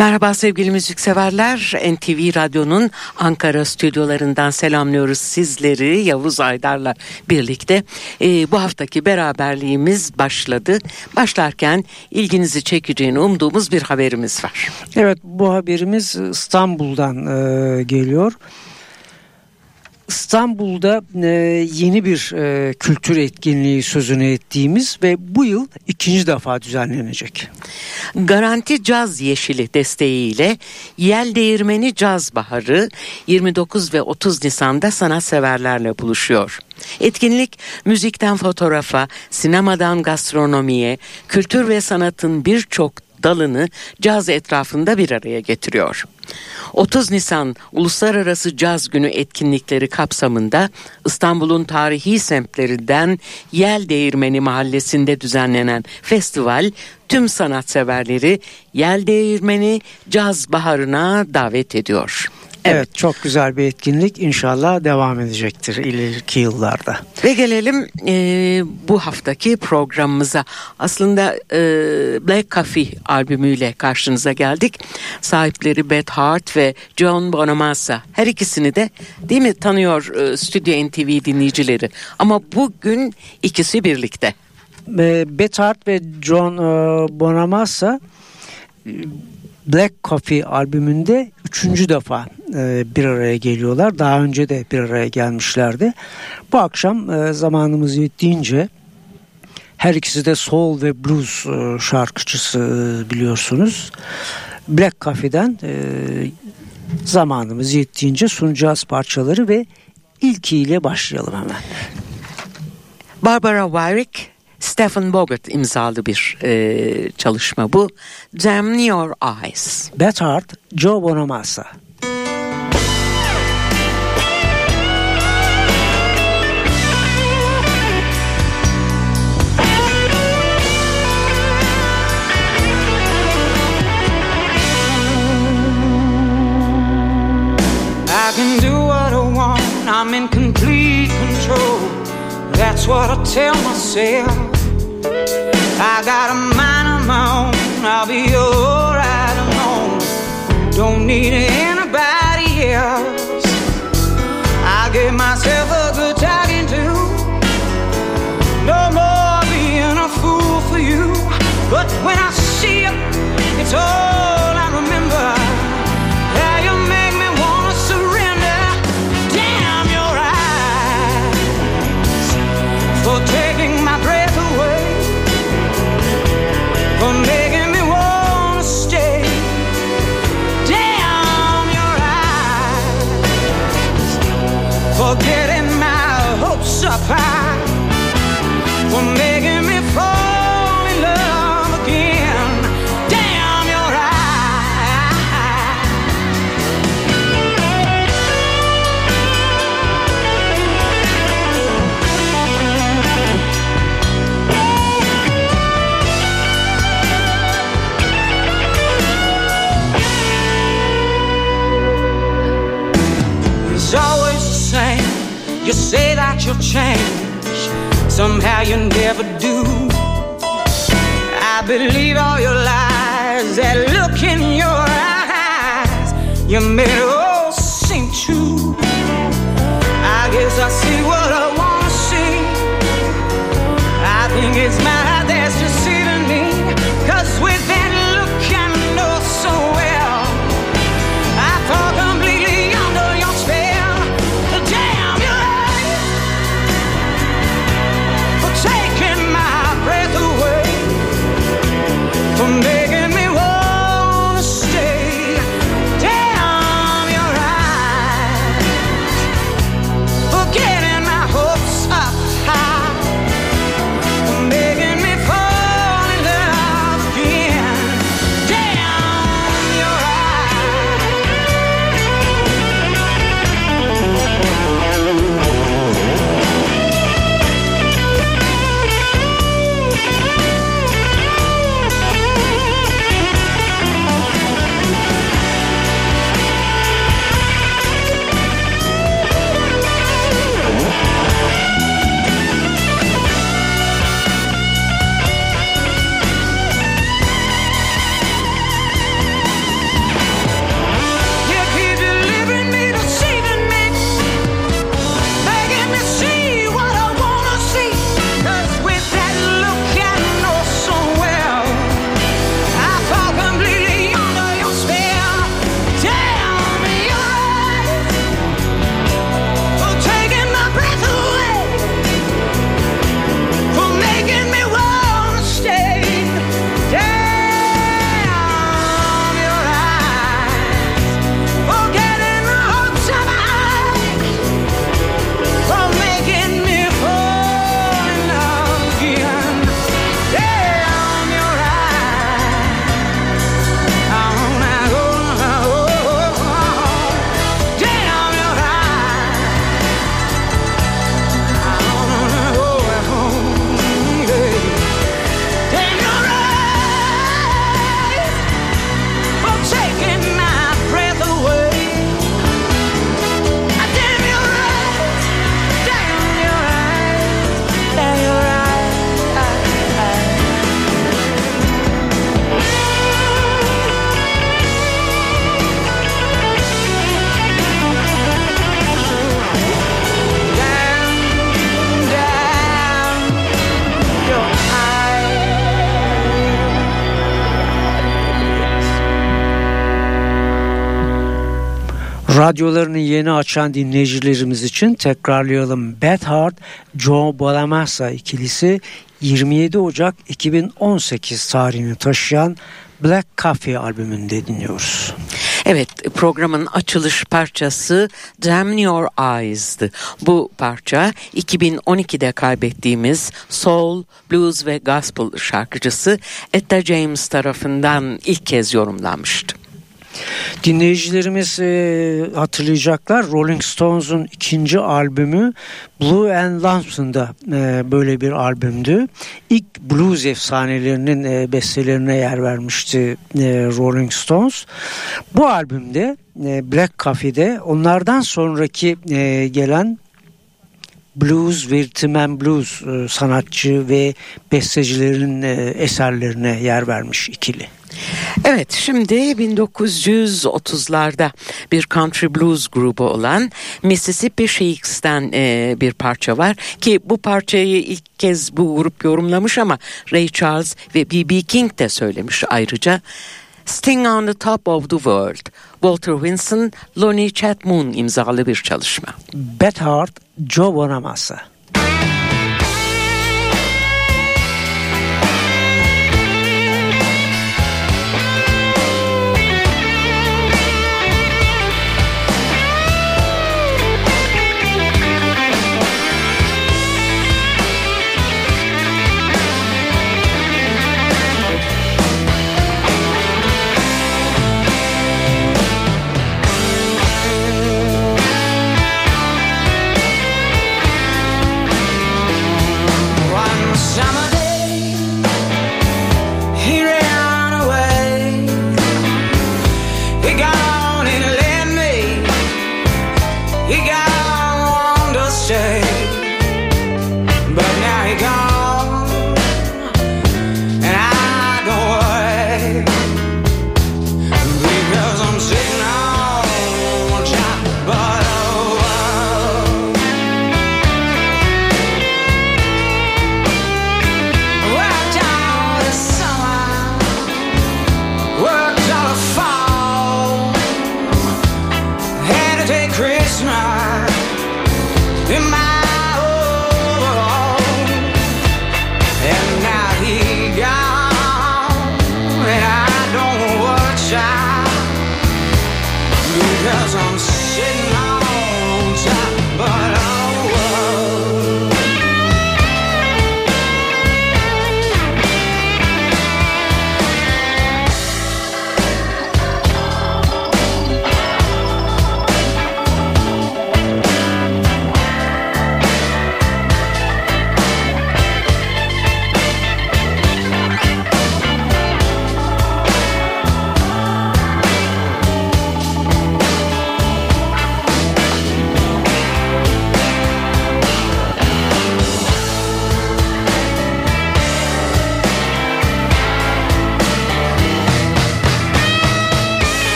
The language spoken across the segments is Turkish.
Merhaba sevgili müzikseverler. NTV Radyo'nun Ankara stüdyolarından selamlıyoruz sizleri Yavuz Aydar'la birlikte. Ee, bu haftaki beraberliğimiz başladı. Başlarken ilginizi çekeceğini umduğumuz bir haberimiz var. Evet bu haberimiz İstanbul'dan e, geliyor. İstanbul'da e, yeni bir e, kültür etkinliği sözünü ettiğimiz ve bu yıl ikinci defa düzenlenecek. Garanti Caz Yeşili desteğiyle Yel Değirmeni Caz Baharı 29 ve 30 Nisan'da sanatseverlerle buluşuyor. Etkinlik müzikten fotoğrafa, sinemadan gastronomiye, kültür ve sanatın birçok dalını caz etrafında bir araya getiriyor. 30 Nisan Uluslararası Caz Günü etkinlikleri kapsamında İstanbul'un tarihi semtlerinden Yel Değirmeni Mahallesi'nde düzenlenen festival tüm sanatseverleri Yel Değirmeni Caz Baharı'na davet ediyor. Evet. evet çok güzel bir etkinlik inşallah devam edecektir ileriki yıllarda. Ve gelelim e, bu haftaki programımıza. Aslında e, Black Coffee albümüyle karşınıza geldik. Sahipleri Beth Hart ve John Bonamassa her ikisini de değil mi tanıyor e, Stüdyo NTV dinleyicileri. Ama bugün ikisi birlikte. E, Beth Hart ve John e, Bonamassa Black Coffee albümünde üçüncü defa e, bir araya geliyorlar. Daha önce de bir araya gelmişlerdi. Bu akşam e, zamanımız yettiğince her ikisi de soul ve blues e, şarkıcısı e, biliyorsunuz. Black Coffee'den e, zamanımız yettiğince sunacağız parçaları ve ilkiyle başlayalım hemen. Barbara Wyrick Stephen Bogart imzalı bir e, çalışma bu. Damn Your Eyes. Bethard, Joe Bonamassa. What I tell myself. I got a mind of my own. I'll be alright alone. Don't need anybody Radyolarını yeni açan dinleyicilerimiz için tekrarlayalım. Beth Hart, Joe Bonamassa ikilisi 27 Ocak 2018 tarihini taşıyan Black Coffee albümünde dinliyoruz. Evet programın açılış parçası Damn Your Eyes'dı. Bu parça 2012'de kaybettiğimiz soul, blues ve gospel şarkıcısı Etta James tarafından ilk kez yorumlanmıştı. Dinleyicilerimiz e, hatırlayacaklar Rolling Stones'un ikinci albümü Blue and Lamps'ında e, böyle bir albümdü. İlk blues efsanelerinin e, bestelerine yer vermişti e, Rolling Stones. Bu albümde e, Black Coffee'de onlardan sonraki e, gelen blues ve rhythm blues e, sanatçı ve bestecilerin e, eserlerine yer vermiş ikili. Evet şimdi 1930'larda bir country blues grubu olan Mississippi Sheiks'ten e, bir parça var ki bu parçayı ilk kez bu grup yorumlamış ama Ray Charles ve B.B. King de söylemiş ayrıca. Sting on the Top of the World, Walter Winson, Lonnie Chatmoon imzalı bir çalışma. Beth Hart, Joe Bonamassa.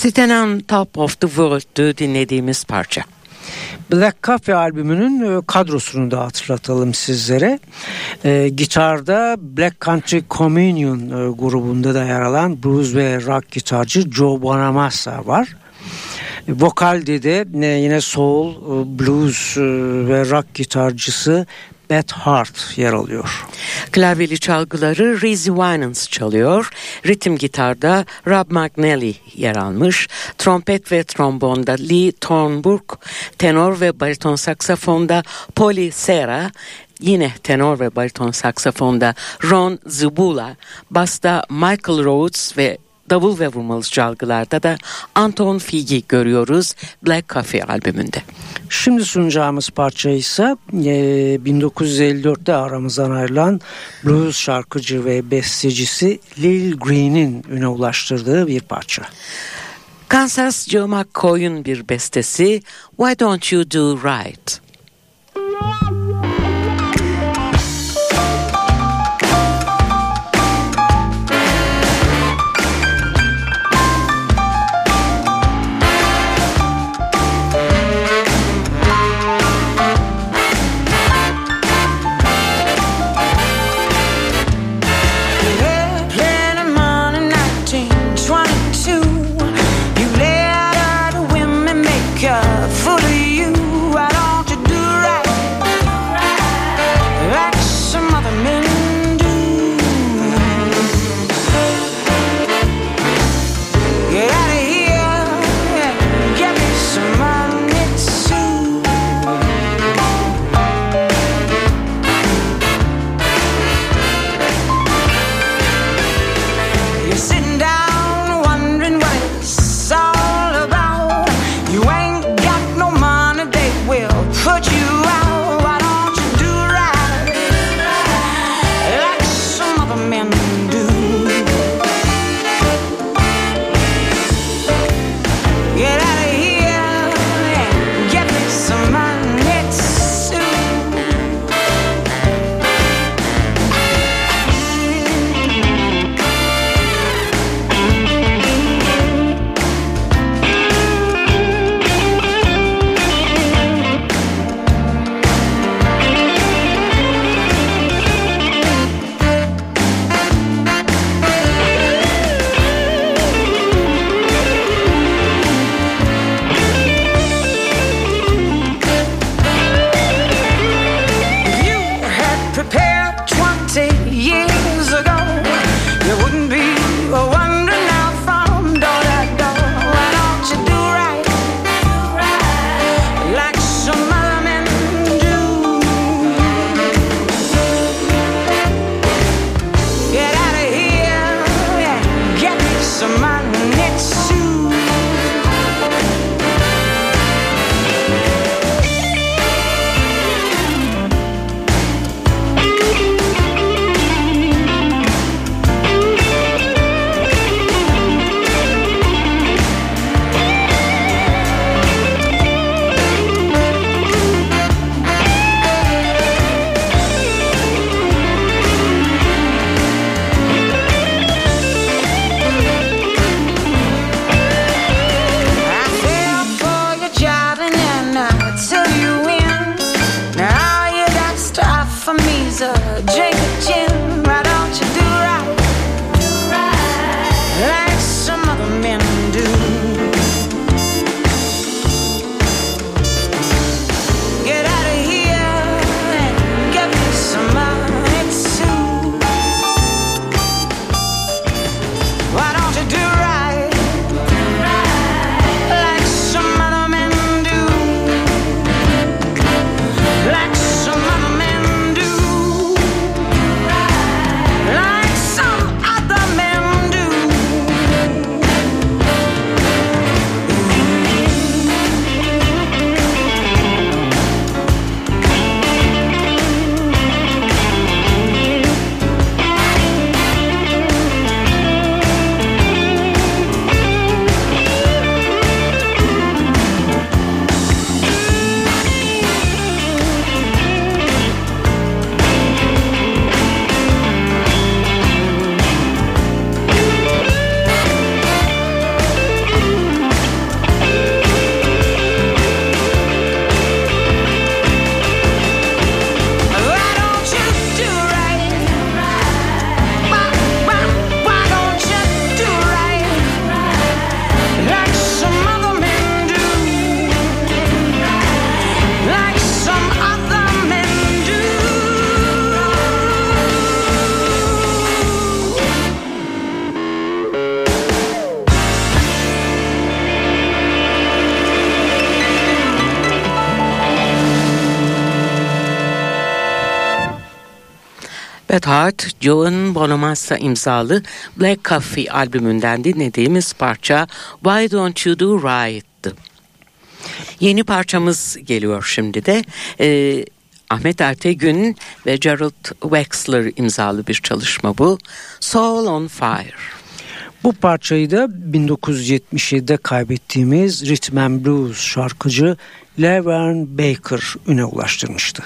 Sitting on Top of the World'du dinlediğimiz parça. Black Coffee albümünün e, kadrosunu da hatırlatalım sizlere. E, gitarda Black Country Communion e, grubunda da yer alan blues ve rock gitarcı Joe Bonamassa var. E, vokalde de e, yine soul, e, blues e, ve rock gitarcısı Beth Hart yer alıyor. Klavyeli çalgıları Rizzy Winans çalıyor. Ritim gitarda Rob McNally yer almış. Trompet ve trombonda Lee Thornburg, tenor ve bariton saksafonda Polly Serra, yine tenor ve bariton saksafonda Ron Zubula, basta Michael Rhodes ve davul ve vurmalı çalgılarda da Anton Figi görüyoruz Black Coffee albümünde. Şimdi sunacağımız parça ise 1954'te aramızdan ayrılan blues şarkıcı ve bestecisi Lil Green'in üne ulaştırdığı bir parça. Kansas Joe McCoy'un bir bestesi Why Don't You Do Right? Beth Hart, Joan Bonamassa imzalı Black Coffee albümünden dinlediğimiz parça Why Don't You Do Right'tı. Yeni parçamız geliyor şimdi de. Ee, Ahmet Ertegün ve Gerald Wexler imzalı bir çalışma bu. Soul on Fire. Bu parçayı da 1977'de kaybettiğimiz Rhythm and Blues şarkıcı Laverne Baker üne ulaştırmıştı.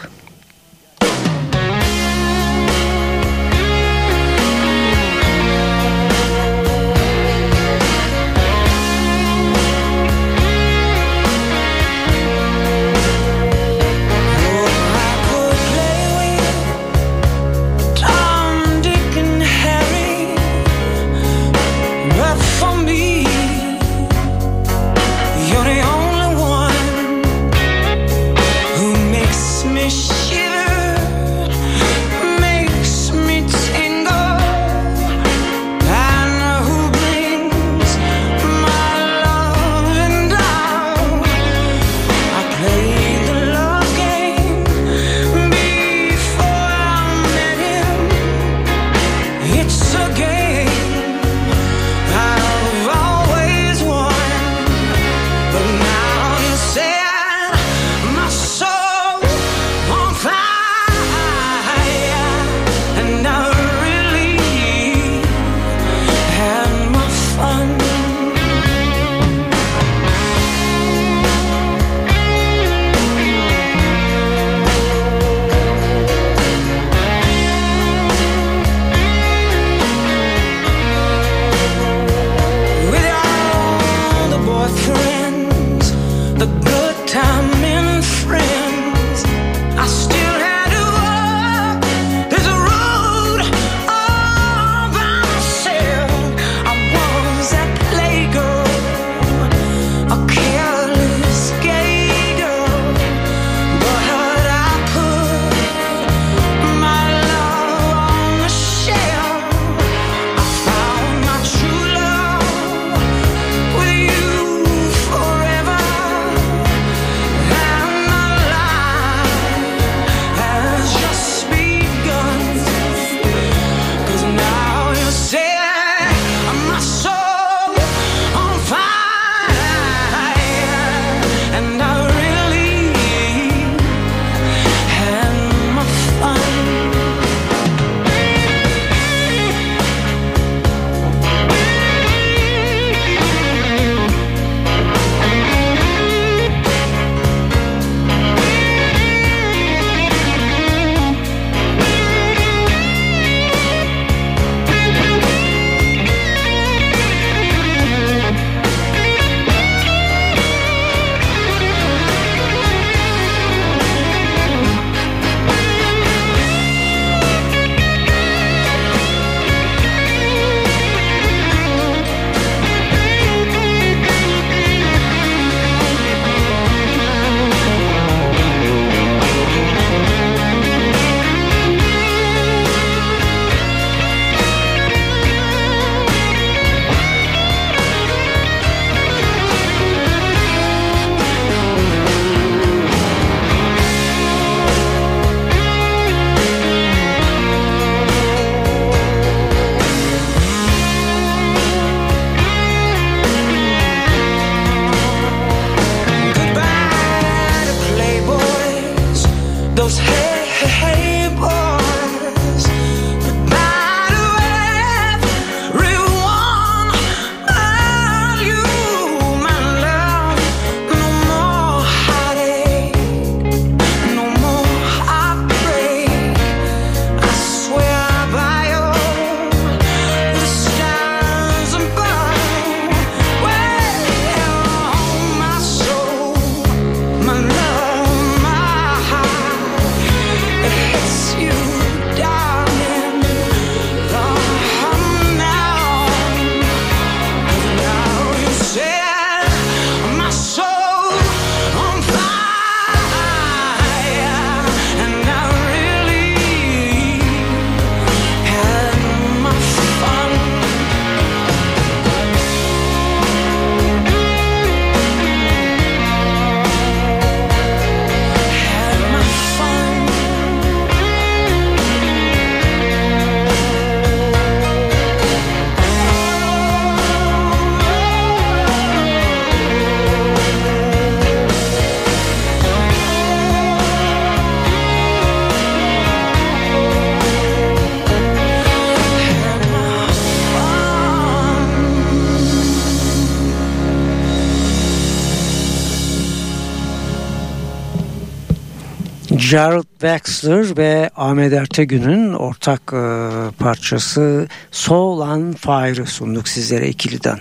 Gerald Wexler ve Ahmet Ertegün'ün ortak e, parçası Soul on Fire'ı sunduk sizlere ikiliden.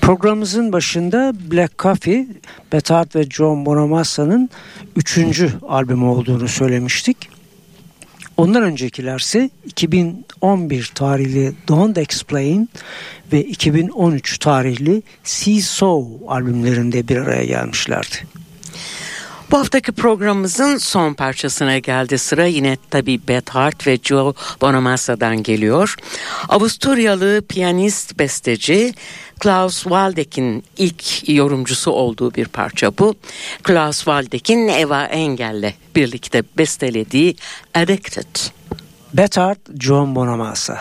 Programımızın başında Black Coffee, Bethard ve John Bonamassa'nın üçüncü albümü olduğunu söylemiştik. Ondan öncekilerse 2011 tarihli Don't Explain ve 2013 tarihli See So albümlerinde bir araya gelmişlerdi. Bu haftaki programımızın son parçasına geldi sıra yine tabi Beth Hart ve Joe Bonamassa'dan geliyor. Avusturyalı piyanist besteci Klaus Waldeck'in ilk yorumcusu olduğu bir parça bu. Klaus Waldeck'in Eva Engel'le birlikte bestelediği Addicted. Beth Hart, John Bonamassa.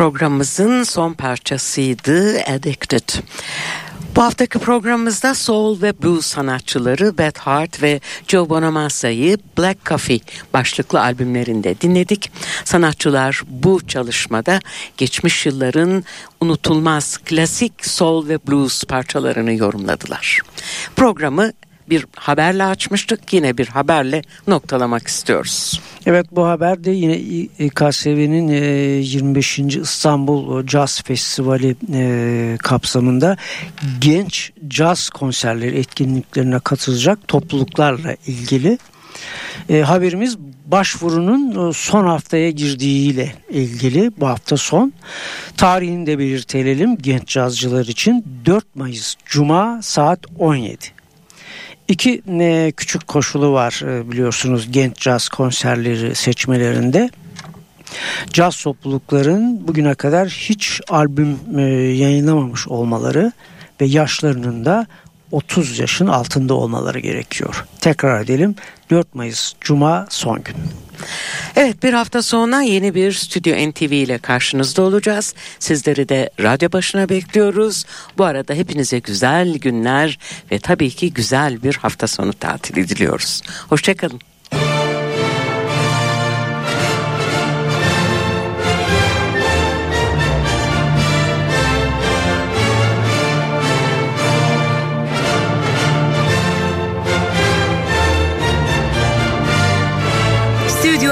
Programımızın son parçasıydı Addicted. Bu haftaki programımızda soul ve blues sanatçıları Beth Hart ve Joe Bonamassa'yı Black Coffee başlıklı albümlerinde dinledik. Sanatçılar bu çalışmada geçmiş yılların unutulmaz klasik soul ve blues parçalarını yorumladılar. Programı bir haberle açmıştık. Yine bir haberle noktalamak istiyoruz. Evet bu haber de yine İKSV'nin 25. E, İstanbul Jazz Festivali e, kapsamında genç caz konserleri etkinliklerine katılacak topluluklarla ilgili. E, haberimiz başvurunun son haftaya girdiğiyle ilgili bu hafta son. Tarihini de belirtelim genç cazcılar için 4 Mayıs Cuma saat 17. İki e, küçük koşulu var e, biliyorsunuz genç caz konserleri seçmelerinde. Caz toplulukların bugüne kadar hiç albüm e, yayınlamamış olmaları ve yaşlarının da 30 yaşın altında olmaları gerekiyor. Tekrar edelim 4 Mayıs Cuma son gün. Evet bir hafta sonra yeni bir Stüdyo NTV ile karşınızda olacağız. Sizleri de radyo başına bekliyoruz. Bu arada hepinize güzel günler ve tabii ki güzel bir hafta sonu tatili diliyoruz. Hoşçakalın.